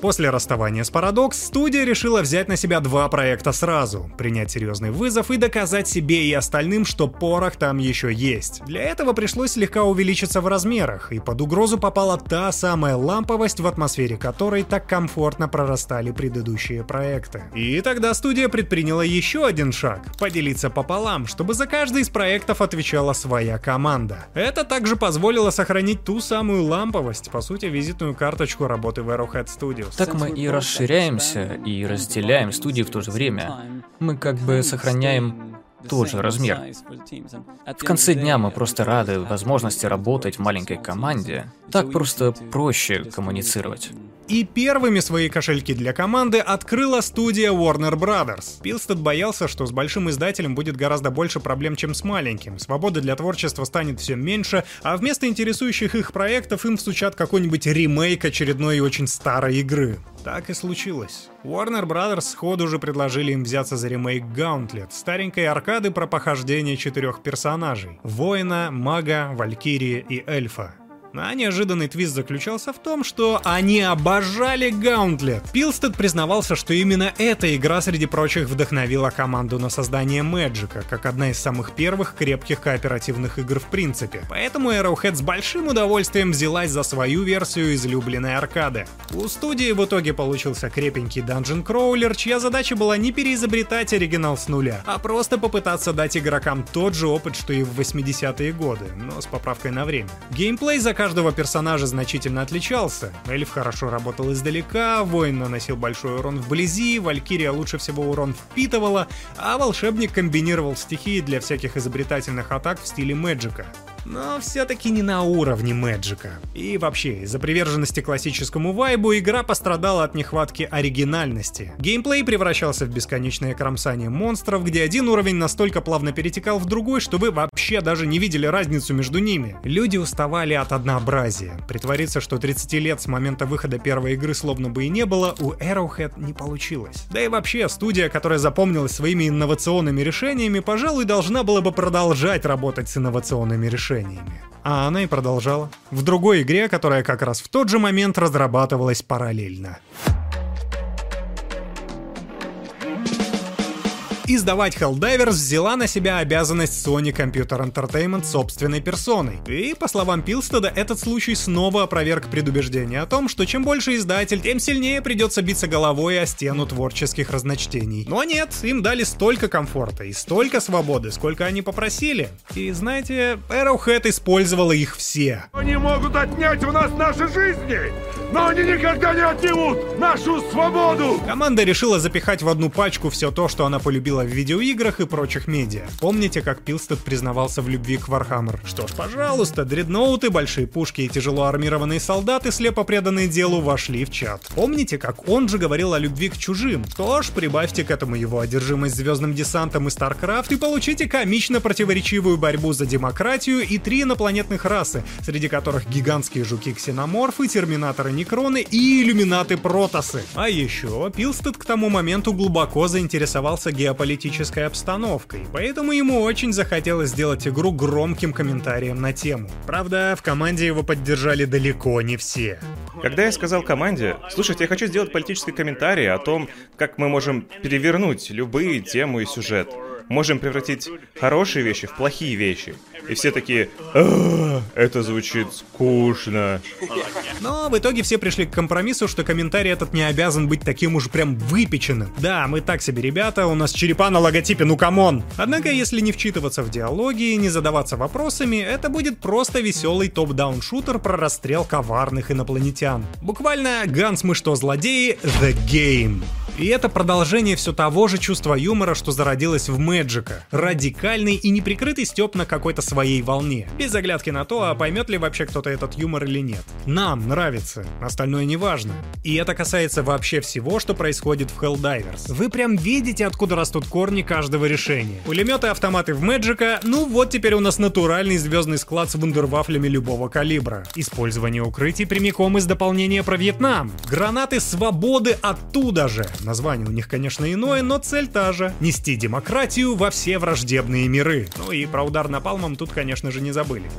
[SPEAKER 1] После расставания с Paradox, студия решила взять на себя два проекта сразу, принять серьезный вызов и доказать себе и остальным, что порох там еще есть. Для этого пришлось слегка увеличиться в размерах, и под угрозу попала та самая ламповость, в атмосфере которой так комфортно прорастали предыдущие проекты. И тогда студия предприняла еще один шаг — поделиться пополам, чтобы за каждый из проектов отвечала своя команда. Это также позволило сохранить ту самую ламповость, по сути, визитную карточку работы в Arrowhead Studios.
[SPEAKER 9] Так мы и расширяемся, и разделяем студии в то же время. Мы как бы сохраняем тот же размер. В конце дня мы просто рады возможности работать в маленькой команде. Так просто проще коммуницировать.
[SPEAKER 1] И первыми свои кошельки для команды открыла студия Warner Brothers. Пилстед боялся, что с большим издателем будет гораздо больше проблем, чем с маленьким. Свободы для творчества станет все меньше, а вместо интересующих их проектов им всучат какой-нибудь ремейк очередной очень старой игры. Так и случилось. Warner Brothers сходу же предложили им взяться за ремейк Gauntlet, старенькой аркады про похождение четырех персонажей — воина, мага, валькирии и эльфа. А неожиданный твист заключался в том, что они обожали Gauntlet. Пилстед признавался, что именно эта игра среди прочих вдохновила команду на создание Magic, как одна из самых первых крепких кооперативных игр в принципе. Поэтому Arrowhead с большим удовольствием взялась за свою версию излюбленной аркады. У студии в итоге получился крепенький Dungeon Crawler, чья задача была не переизобретать оригинал с нуля, а просто попытаться дать игрокам тот же опыт, что и в 80-е годы, но с поправкой на время. Геймплей за каждого персонажа значительно отличался. Эльф хорошо работал издалека, воин наносил большой урон вблизи, валькирия лучше всего урон впитывала, а волшебник комбинировал стихии для всяких изобретательных атак в стиле Мэджика но все-таки не на уровне Мэджика. И вообще, из-за приверженности классическому вайбу игра пострадала от нехватки оригинальности. Геймплей превращался в бесконечное кромсание монстров, где один уровень настолько плавно перетекал в другой, что вы вообще даже не видели разницу между ними. Люди уставали от однообразия. Притвориться, что 30 лет с момента выхода первой игры словно бы и не было, у Arrowhead не получилось. Да и вообще, студия, которая запомнилась своими инновационными решениями, пожалуй, должна была бы продолжать работать с инновационными решениями. А она и продолжала. В другой игре, которая как раз в тот же момент разрабатывалась параллельно. Издавать Helldivers взяла на себя обязанность Sony Computer Entertainment собственной персоной. И, по словам Пилстеда, этот случай снова опроверг предубеждение о том, что чем больше издатель, тем сильнее придется биться головой о стену творческих разночтений. Но нет, им дали столько комфорта и столько свободы, сколько они попросили. И знаете, Arrowhead использовала их все.
[SPEAKER 2] Они могут отнять у нас наши жизни, но они никогда не отнимут нашу свободу!
[SPEAKER 1] Команда решила запихать в одну пачку все то, что она полюбила в видеоиграх и прочих медиа. Помните, как Пилстед признавался в любви к Warhammer? Что ж, пожалуйста, дредноуты, большие пушки и тяжело армированные солдаты, слепо преданные делу, вошли в чат. Помните, как он же говорил о любви к чужим? Что ж, прибавьте к этому его одержимость звездным десантом и StarCraft и получите комично противоречивую борьбу за демократию и три инопланетных расы, среди которых гигантские жуки-ксеноморфы, терминаторы Некроны и иллюминаты Протосы. А еще Пилстед к тому моменту глубоко заинтересовался геополитикой политической обстановкой, поэтому ему очень захотелось сделать игру громким комментарием на тему. Правда, в команде его поддержали далеко не все.
[SPEAKER 4] Когда я сказал команде, слушайте, я хочу сделать политический комментарий о том, как мы можем перевернуть любые темы и сюжет, можем превратить хорошие вещи в плохие вещи, и все такие, «А, это звучит скучно.
[SPEAKER 1] Но в итоге все пришли к компромиссу, что комментарий этот не обязан быть таким уж прям выпяченным. Да, мы так себе ребята, у нас черепа на логотипе, ну come on. Однако, если не вчитываться в диалоги и не задаваться вопросами, это будет просто веселый top-down шутер про расстрел коварных инопланетян. Буквально «Ганс, мы что, злодеи? The Game». И это продолжение все того же чувства юмора, что зародилось в Мэджике Мэджика. Радикальный и неприкрытый степ на какой-то своей волне. Без оглядки на то, а поймет ли вообще кто-то этот юмор или нет. Нам нравится, остальное не важно. И это касается вообще всего, что происходит в Helldivers. Вы прям видите, откуда растут корни каждого решения. Пулеметы автоматы в Мэджика, ну вот теперь у нас натуральный звездный склад с вундервафлями любого калибра. Использование укрытий прямиком из дополнения про Вьетнам. Гранаты свободы оттуда же. Название у них, конечно, иное, но цель та же. Нести демократию во все враждебные миры. Ну и про удар напалмом тут, конечно же, не забыли.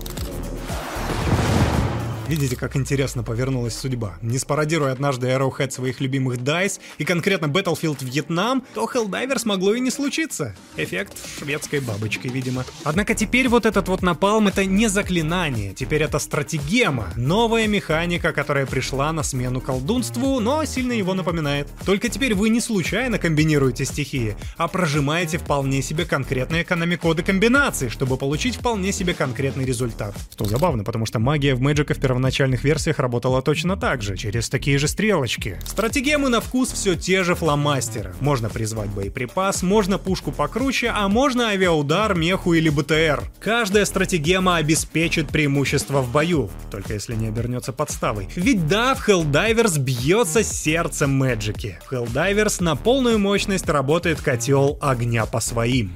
[SPEAKER 1] Видите, как интересно повернулась судьба. Не спародируя однажды Arrowhead своих любимых DICE и конкретно Battlefield Вьетнам, то Helldivers могло и не случиться. Эффект шведской бабочки, видимо. Однако теперь вот этот вот напалм это не заклинание, теперь это стратегема. Новая механика, которая пришла на смену колдунству, но сильно его напоминает. Только теперь вы не случайно комбинируете стихии, а прожимаете вполне себе конкретные экономикоды комбинаций, чтобы получить вполне себе конкретный результат. Что забавно, потому что магия в Magic в первоначальных версиях работала точно так же, через такие же стрелочки. Стратегемы на вкус все те же фломастеры. Можно призвать боеприпас, можно пушку покруче, а можно авиаудар, меху или БТР. Каждая стратегема обеспечит преимущество в бою, только если не обернется подставой. Ведь да, в Helldivers бьется сердце Мэджики. В Helldivers на полную мощность работает котел огня по своим.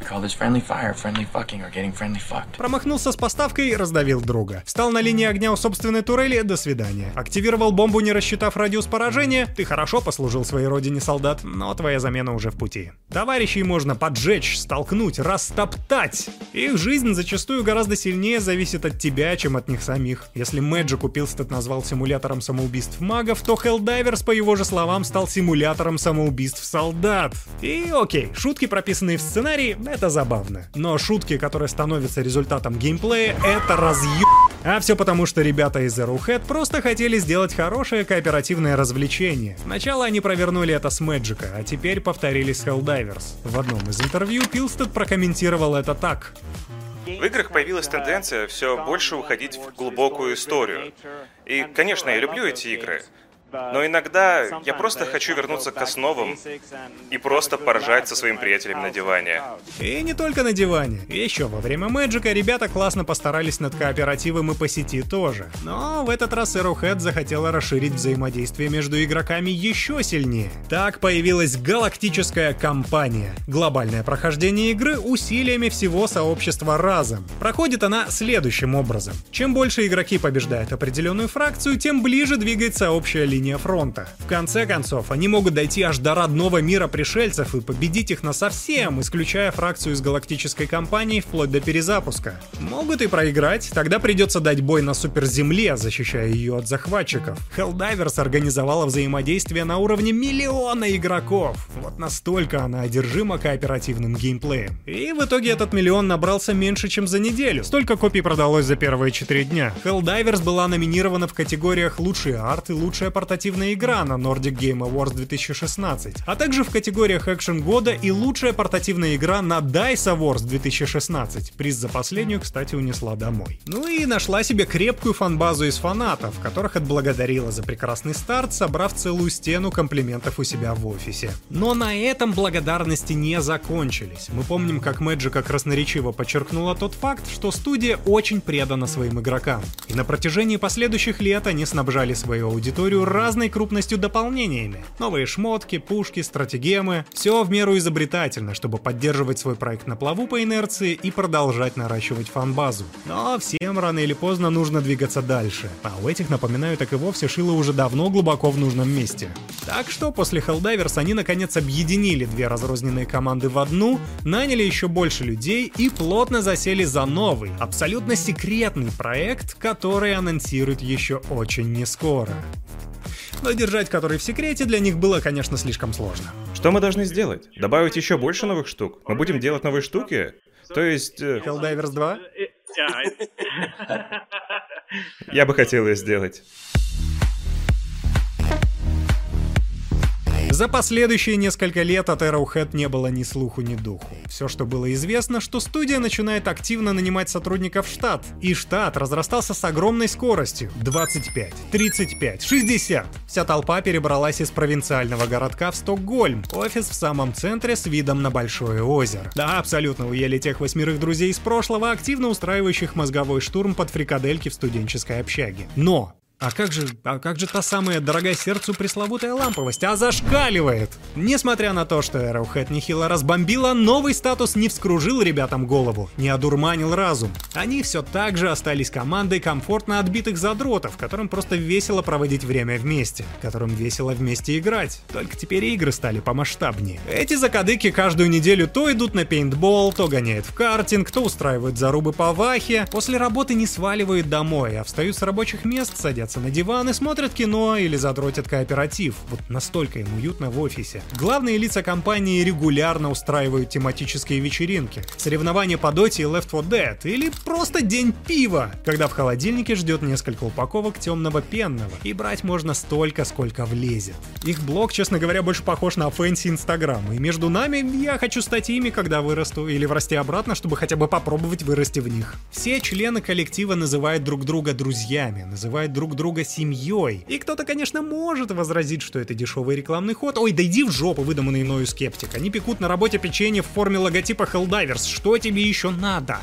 [SPEAKER 1] Промахнулся с поставкой, раздавил друга. Встал на линии огня у собственной турели, до свидания. Активировал бомбу, не рассчитав радиус поражения, ты хорошо послужил своей родине, солдат, но твоя замена уже в пути. Товарищей можно поджечь, столкнуть, растоптать. Их жизнь зачастую гораздо сильнее зависит от тебя, чем от них самих. Если Magic Пилстед назвал симулятором самоубийств магов, то Helldivers, по его же словам, стал симулятором самоубийств солдат. И окей, шутки, прописанные в сценарии, это забавно. Но шутки, которые становятся результатом геймплея, это разъеб... А все потому, что ребята из Arrowhead просто хотели сделать хорошее кооперативное развлечение. Сначала они провернули это с Мэджика, а теперь повторили с Helldivers. В одном из интервью Пилстед прокомментировал это так.
[SPEAKER 4] В играх появилась тенденция все больше уходить в глубокую историю. И, конечно, я люблю эти игры. Но иногда я просто хочу вернуться к основам и просто поржать со своим приятелем на диване.
[SPEAKER 1] И не только на диване. Еще во время Мэджика ребята классно постарались над кооперативом и по сети тоже. Но в этот раз Arrowhead захотела расширить взаимодействие между игроками еще сильнее. Так появилась галактическая кампания. Глобальное прохождение игры усилиями всего сообщества разом. Проходит она следующим образом. Чем больше игроки побеждают определенную фракцию, тем ближе двигается общая линия линия фронта. В конце концов, они могут дойти аж до родного мира пришельцев и победить их на совсем, исключая фракцию из галактической компании вплоть до перезапуска. Могут и проиграть, тогда придется дать бой на суперземле, защищая ее от захватчиков. Helldivers организовала взаимодействие на уровне миллиона игроков. Вот настолько она одержима кооперативным геймплеем. И в итоге этот миллион набрался меньше, чем за неделю. Столько копий продалось за первые 4 дня. Helldivers была номинирована в категориях «Лучший арт» и «Лучшая портативная портативная игра на Nordic Game Awards 2016, а также в категориях экшен года и лучшая портативная игра на DICE Awards 2016. Приз за последнюю, кстати, унесла домой. Ну и нашла себе крепкую фанбазу из фанатов, которых отблагодарила за прекрасный старт, собрав целую стену комплиментов у себя в офисе. Но на этом благодарности не закончились. Мы помним, как Мэджика красноречиво подчеркнула тот факт, что студия очень предана своим игрокам. И на протяжении последующих лет они снабжали свою аудиторию разной крупностью дополнениями. Новые шмотки, пушки, стратегемы. Все в меру изобретательно, чтобы поддерживать свой проект на плаву по инерции и продолжать наращивать фан-базу. Но всем рано или поздно нужно двигаться дальше. А у этих, напоминаю, так и вовсе шило уже давно глубоко в нужном месте. Так что после Helldivers они наконец объединили две разрозненные команды в одну, наняли еще больше людей и плотно засели за новый, абсолютно секретный проект, который анонсируют еще очень не скоро но держать который в секрете для них было, конечно, слишком сложно.
[SPEAKER 4] Что мы должны сделать? Добавить еще больше новых штук? Мы будем делать новые штуки? То есть... Э...
[SPEAKER 1] Helldivers 2?
[SPEAKER 4] Я бы хотел ее сделать.
[SPEAKER 1] За последующие несколько лет от Arrowhead не было ни слуху, ни духу. Все, что было известно, что студия начинает активно нанимать сотрудников в штат. И штат разрастался с огромной скоростью. 25, 35, 60. Вся толпа перебралась из провинциального городка в Стокгольм. Офис в самом центре с видом на большое озеро. Да, абсолютно уели тех восьмерых друзей из прошлого, активно устраивающих мозговой штурм под фрикадельки в студенческой общаге. Но а как же, а как же та самая дорогая сердцу пресловутая ламповость? А зашкаливает! Несмотря на то, что Arrowhead нехило разбомбила, новый статус не вскружил ребятам голову, не одурманил разум. Они все так же остались командой комфортно отбитых задротов, которым просто весело проводить время вместе, которым весело вместе играть. Только теперь игры стали помасштабнее. Эти закадыки каждую неделю то идут на пейнтбол, то гоняют в картинг, то устраивают зарубы по вахе, после работы не сваливают домой, а встают с рабочих мест, садятся на диван и смотрят кино или задротят кооператив. Вот настолько им уютно в офисе. Главные лица компании регулярно устраивают тематические вечеринки. Соревнования по доте и Left 4 Dead. Или просто день пива, когда в холодильнике ждет несколько упаковок темного пенного. И брать можно столько, сколько влезет. Их блог, честно говоря, больше похож на fancy Инстаграм. И между нами я хочу стать ими, когда вырасту. Или врасти обратно, чтобы хотя бы попробовать вырасти в них. Все члены коллектива называют друг друга друзьями, называют друг друга семьей. И кто-то, конечно, может возразить, что это дешевый рекламный ход. Ой, да иди в жопу, выдуманный мною скептик. Они пекут на работе печенье в форме логотипа Helldivers. Что тебе еще надо?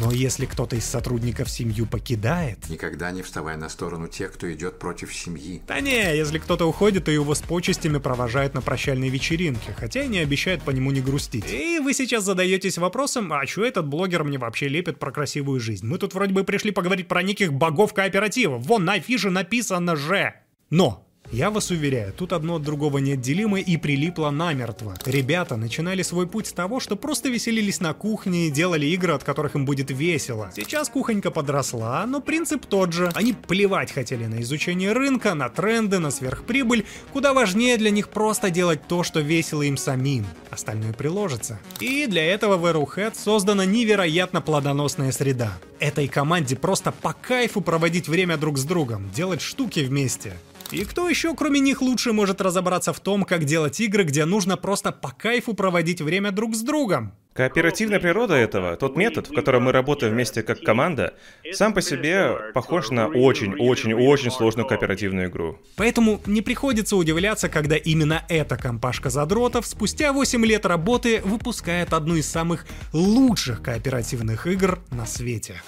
[SPEAKER 1] Но если кто-то из сотрудников семью покидает...
[SPEAKER 10] Никогда не вставай на сторону тех, кто идет против семьи.
[SPEAKER 1] Да не, если кто-то уходит, то его с почестями провожают на прощальной вечеринке, хотя и не обещают по нему не грустить. И вы сейчас задаетесь вопросом, а что этот блогер мне вообще лепит про красивую жизнь? Мы тут вроде бы пришли поговорить про неких богов кооператива. Вон на афише написано же. Но я вас уверяю, тут одно от другого неотделимо и прилипло намертво. Ребята начинали свой путь с того, что просто веселились на кухне и делали игры, от которых им будет весело. Сейчас кухонька подросла, но принцип тот же. Они плевать хотели на изучение рынка, на тренды, на сверхприбыль. Куда важнее для них просто делать то, что весело им самим. Остальное приложится. И для этого в Arrowhead создана невероятно плодоносная среда. Этой команде просто по кайфу проводить время друг с другом, делать штуки вместе. И кто еще, кроме них, лучше может разобраться в том, как делать игры, где нужно просто по кайфу проводить время друг с другом?
[SPEAKER 4] Кооперативная природа этого, тот метод, в котором мы работаем вместе как команда, сам по себе похож на очень-очень-очень сложную кооперативную игру.
[SPEAKER 1] Поэтому не приходится удивляться, когда именно эта компашка задротов спустя 8 лет работы выпускает одну из самых лучших кооперативных игр на свете.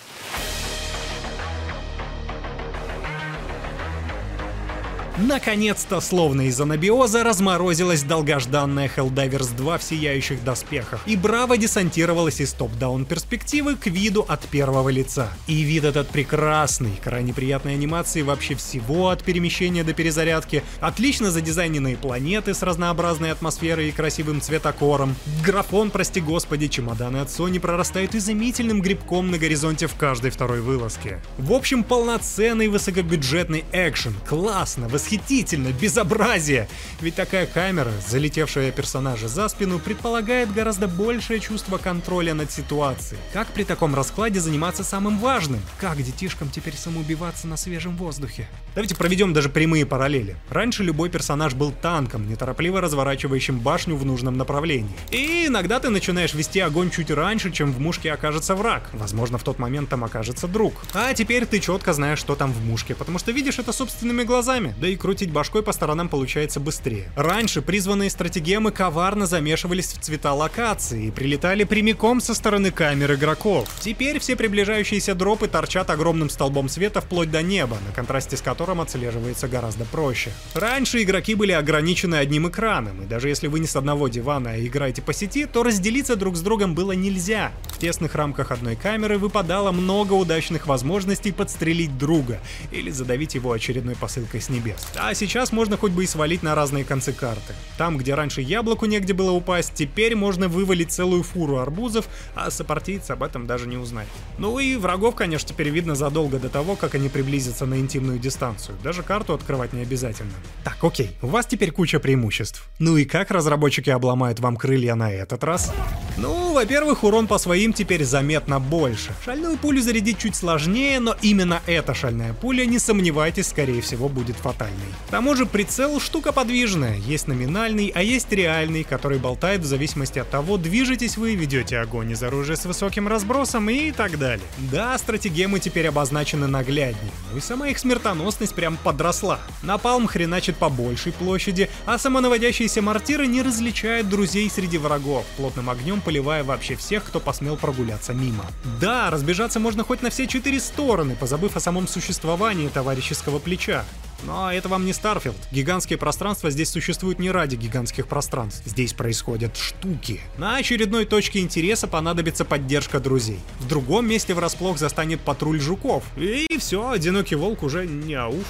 [SPEAKER 1] Наконец-то, словно из анабиоза, разморозилась долгожданная Helldivers 2 в сияющих доспехах, и браво десантировалась из топ-даун перспективы к виду от первого лица. И вид этот прекрасный, крайне приятной анимации вообще всего от перемещения до перезарядки, отлично задизайненные планеты с разнообразной атмосферой и красивым цветокором, графон, прости господи, чемоданы от Sony прорастают изумительным грибком на горизонте в каждой второй вылазке. В общем, полноценный высокобюджетный экшен, классно, восхитительно восхитительно, безобразие! Ведь такая камера, залетевшая персонажа за спину, предполагает гораздо большее чувство контроля над ситуацией. Как при таком раскладе заниматься самым важным? Как детишкам теперь самоубиваться на свежем воздухе? Давайте проведем даже прямые параллели. Раньше любой персонаж был танком, неторопливо разворачивающим башню в нужном направлении. И иногда ты начинаешь вести огонь чуть раньше, чем в мушке окажется враг. Возможно, в тот момент там окажется друг. А теперь ты четко знаешь, что там в мушке, потому что видишь это собственными глазами. Да и крутить башкой по сторонам получается быстрее. Раньше призванные стратегемы коварно замешивались в цвета локации и прилетали прямиком со стороны камер игроков. Теперь все приближающиеся дропы торчат огромным столбом света вплоть до неба, на контрасте с которым отслеживается гораздо проще. Раньше игроки были ограничены одним экраном, и даже если вы не с одного дивана а играете по сети, то разделиться друг с другом было нельзя. В тесных рамках одной камеры выпадало много удачных возможностей подстрелить друга или задавить его очередной посылкой с небес. А сейчас можно хоть бы и свалить на разные концы карты. Там, где раньше яблоку негде было упасть, теперь можно вывалить целую фуру арбузов, а сопартийцы об этом даже не узнает. Ну и врагов, конечно, теперь видно задолго до того, как они приблизятся на интимную дистанцию. Даже карту открывать не обязательно. Так, окей, у вас теперь куча преимуществ. Ну и как разработчики обломают вам крылья на этот раз? Ну, во-первых, урон по своим теперь заметно больше. Шальную пулю зарядить чуть сложнее, но именно эта шальная пуля, не сомневайтесь, скорее всего будет фатальной. К тому же прицел штука подвижная, есть номинальный, а есть реальный, который болтает в зависимости от того, движетесь вы, ведете огонь из оружия с высоким разбросом и так далее. Да, стратегемы теперь обозначены нагляднее, ну и сама их смертоносность прям подросла. Напалм хреначит по большей площади, а самонаводящиеся мортиры не различают друзей среди врагов, плотным огнем поливая вообще всех, кто посмел прогуляться мимо. Да, разбежаться можно хоть на все четыре стороны, позабыв о самом существовании товарищеского плеча. Но это вам не Starfield. Гигантские пространства здесь существуют не ради гигантских пространств. Здесь происходят штуки. На очередной точке интереса понадобится поддержка друзей. В другом месте врасплох застанет патруль жуков. И все, одинокий волк уже не ауф.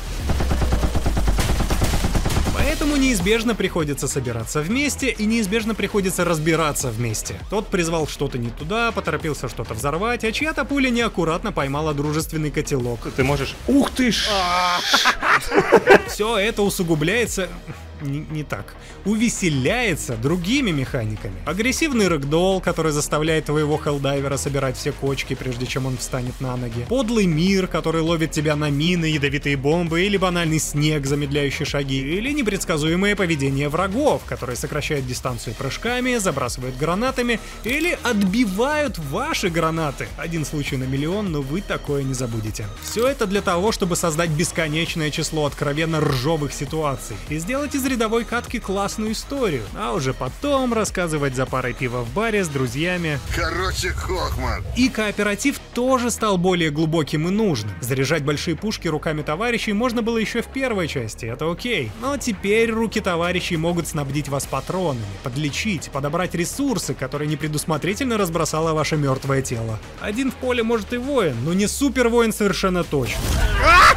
[SPEAKER 1] Поэтому неизбежно приходится собираться вместе и неизбежно приходится разбираться вместе. Тот призвал что-то не туда, поторопился что-то взорвать, а чья-то пуля неаккуратно поймала дружественный котелок.
[SPEAKER 4] Ты можешь... Ух ты ж!
[SPEAKER 1] Все это усугубляется не, не так. Увеселяется другими механиками. Агрессивный рэгдолл, который заставляет твоего хелдайвера собирать все кочки, прежде чем он встанет на ноги. Подлый мир, который ловит тебя на мины, ядовитые бомбы или банальный снег, замедляющий шаги. Или непредсказуемое поведение врагов, которые сокращают дистанцию прыжками, забрасывают гранатами или отбивают ваши гранаты. Один случай на миллион, но вы такое не забудете. Все это для того, чтобы создать бесконечное число откровенно ржовых ситуаций и сделать из рядовой катки классную историю, а уже потом рассказывать за парой пива в баре с друзьями.
[SPEAKER 2] Короче, Хохман.
[SPEAKER 1] И кооператив тоже стал более глубоким и нужным. Заряжать большие пушки руками товарищей можно было еще в первой части, это окей. Но теперь руки товарищей могут снабдить вас патронами, подлечить, подобрать ресурсы, которые непредусмотрительно разбросало ваше мертвое тело. Один в поле может и воин, но не супер воин совершенно точно.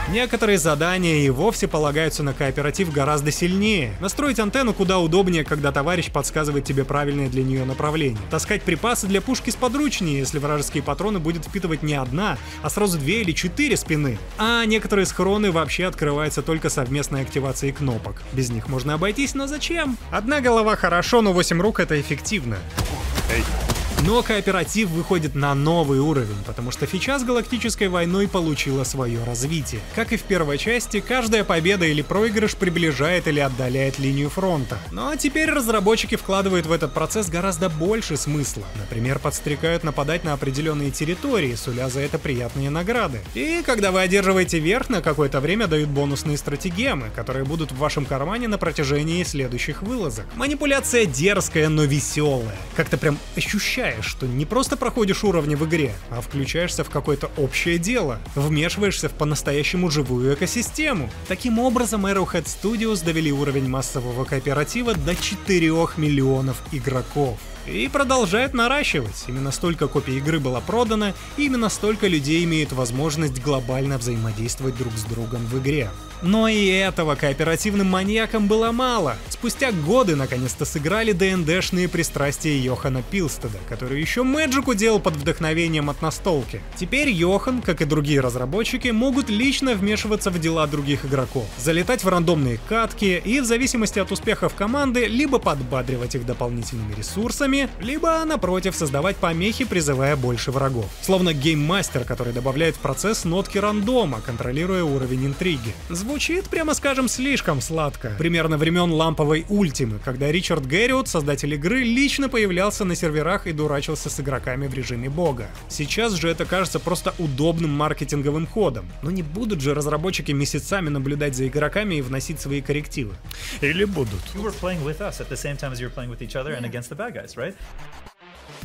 [SPEAKER 1] Некоторые задания и вовсе полагаются на кооператив гораздо сильнее. Настроить антенну куда удобнее, когда товарищ подсказывает тебе правильное для нее направление. Таскать припасы для пушки сподручнее, если вражеские патроны будет впитывать не одна, а сразу две или четыре спины. А некоторые схроны вообще открываются только совместной активацией кнопок. Без них можно обойтись, но зачем? Одна голова хорошо, но 8 рук это эффективно. Но кооператив выходит на новый уровень, потому что фича с Галактической войной получила свое развитие. Как и в первой части, каждая победа или проигрыш приближает или отдаляет линию фронта. Но теперь разработчики вкладывают в этот процесс гораздо больше смысла. Например, подстрекают нападать на определенные территории, суля за это приятные награды. И когда вы одерживаете верх, на какое-то время дают бонусные стратегемы, которые будут в вашем кармане на протяжении следующих вылазок. Манипуляция дерзкая, но веселая. Как-то прям ощущаешь, что не просто проходишь уровни в игре, а включаешься в какое-то общее дело, вмешиваешься в по-настоящему живую экосистему. Таким образом, Arrowhead Studios довели уровень массового кооператива до 4 миллионов игроков. И продолжает наращивать. Именно столько копий игры было продано, и именно столько людей имеют возможность глобально взаимодействовать друг с другом в игре. Но и этого кооперативным маньякам было мало. Спустя годы наконец-то сыграли ДНДшные пристрастия Йохана Пилстеда, который еще Мэджику делал под вдохновением от настолки. Теперь Йохан, как и другие разработчики, могут лично вмешиваться в дела других игроков, залетать в рандомные катки и в зависимости от успехов команды либо подбадривать их дополнительными ресурсами, либо напротив создавать помехи, призывая больше врагов. Словно гейммастер, который добавляет в процесс нотки рандома, контролируя уровень интриги. Звучит, прямо скажем, слишком сладко. Примерно времен ламповой ультимы, когда Ричард Гэрриот, создатель игры, лично появлялся на серверах и дурачился с игроками в режиме бога. Сейчас же это кажется просто удобным маркетинговым ходом. Но не будут же разработчики месяцами наблюдать за игроками и вносить свои коррективы. Или будут?
[SPEAKER 11] You were playing with us at the same time as you were playing with each other and against the bad guys, right? right?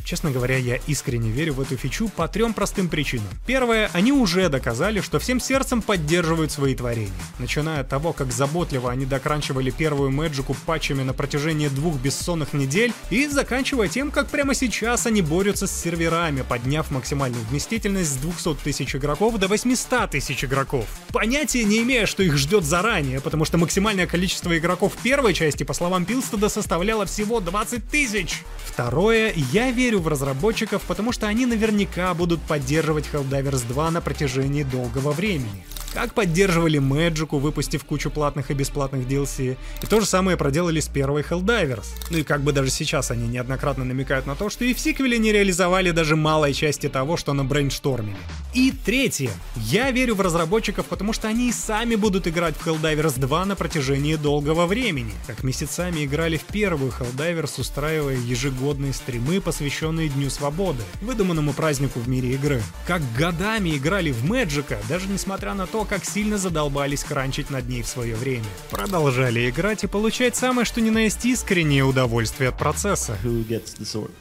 [SPEAKER 1] Честно говоря, я искренне верю в эту фичу по трем простым причинам. Первое, они уже доказали, что всем сердцем поддерживают свои творения. Начиная от того, как заботливо они докранчивали первую Мэджику патчами на протяжении двух бессонных недель, и заканчивая тем, как прямо сейчас они борются с серверами, подняв максимальную вместительность с 200 тысяч игроков до 800 тысяч игроков. Понятия не имея, что их ждет заранее, потому что максимальное количество игроков первой части, по словам Пилстеда, составляло всего 20 тысяч. Второе, я верю в разработчиков, потому что они наверняка будут поддерживать Helldivers 2 на протяжении долгого времени. Как поддерживали Мэджику, выпустив кучу платных и бесплатных DLC, и то же самое проделали с первой Helldivers. Ну и как бы даже сейчас они неоднократно намекают на то, что и в сиквеле не реализовали даже малой части того, что на брейнштормили. И третье. Я верю в разработчиков, потому что они и сами будут играть в Helldivers 2 на протяжении долгого времени. Как месяцами играли в первую Helldivers, устраивая ежегодные стримы, посвященные Дню Свободы, выдуманному празднику в мире игры. Как годами играли в Мэджика, даже несмотря на то, как сильно задолбались кранчить над ней в свое время. Продолжали играть и получать самое что ни на есть искреннее удовольствие от процесса.
[SPEAKER 12] Who gets the sword?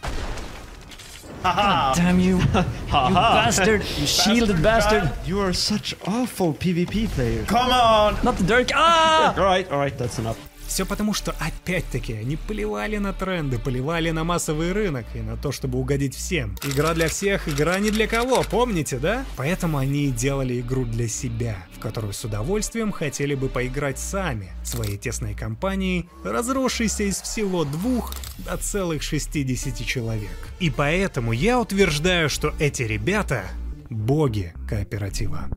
[SPEAKER 13] God damn you. you bastard. You shielded bastard.
[SPEAKER 12] You are such awful PvP players.
[SPEAKER 5] Come on!
[SPEAKER 13] Not the Dirk. Ah!
[SPEAKER 12] Alright, alright, that's enough.
[SPEAKER 1] Все потому, что опять-таки они поливали на тренды, поливали на массовый рынок и на то, чтобы угодить всем. Игра для всех, игра не для кого, помните, да? Поэтому они делали игру для себя, в которую с удовольствием хотели бы поиграть сами, своей тесной компанией, разросшейся из всего двух до целых 60 человек. И поэтому я утверждаю, что эти ребята — боги кооператива.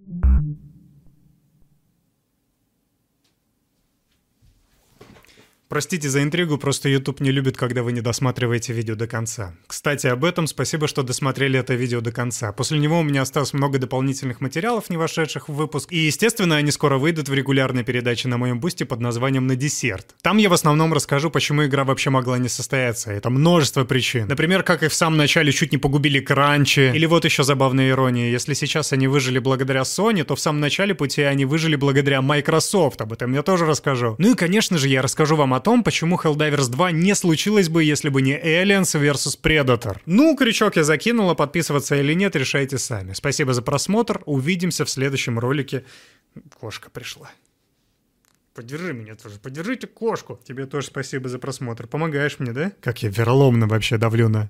[SPEAKER 1] Простите за интригу, просто YouTube не любит, когда вы не досматриваете видео до конца. Кстати, об этом спасибо, что досмотрели это видео до конца. После него у меня осталось много дополнительных материалов, не вошедших в выпуск. И, естественно, они скоро выйдут в регулярной передаче на моем бусте под названием «На десерт». Там я в основном расскажу, почему игра вообще могла не состояться. Это множество причин. Например, как их в самом начале чуть не погубили кранчи. Или вот еще забавная ирония. Если сейчас они выжили благодаря Sony, то в самом начале пути они выжили благодаря Microsoft. Об этом я тоже расскажу. Ну и, конечно же, я расскажу вам о том, почему Helldivers 2 не случилось бы, если бы не Aliens vs Predator. Ну, крючок я закинула, подписываться или нет, решайте сами. Спасибо за просмотр, увидимся в следующем ролике. Кошка пришла. Поддержи меня тоже, поддержите кошку. Тебе тоже спасибо за просмотр. Помогаешь мне, да? Как я вероломно вообще давлю на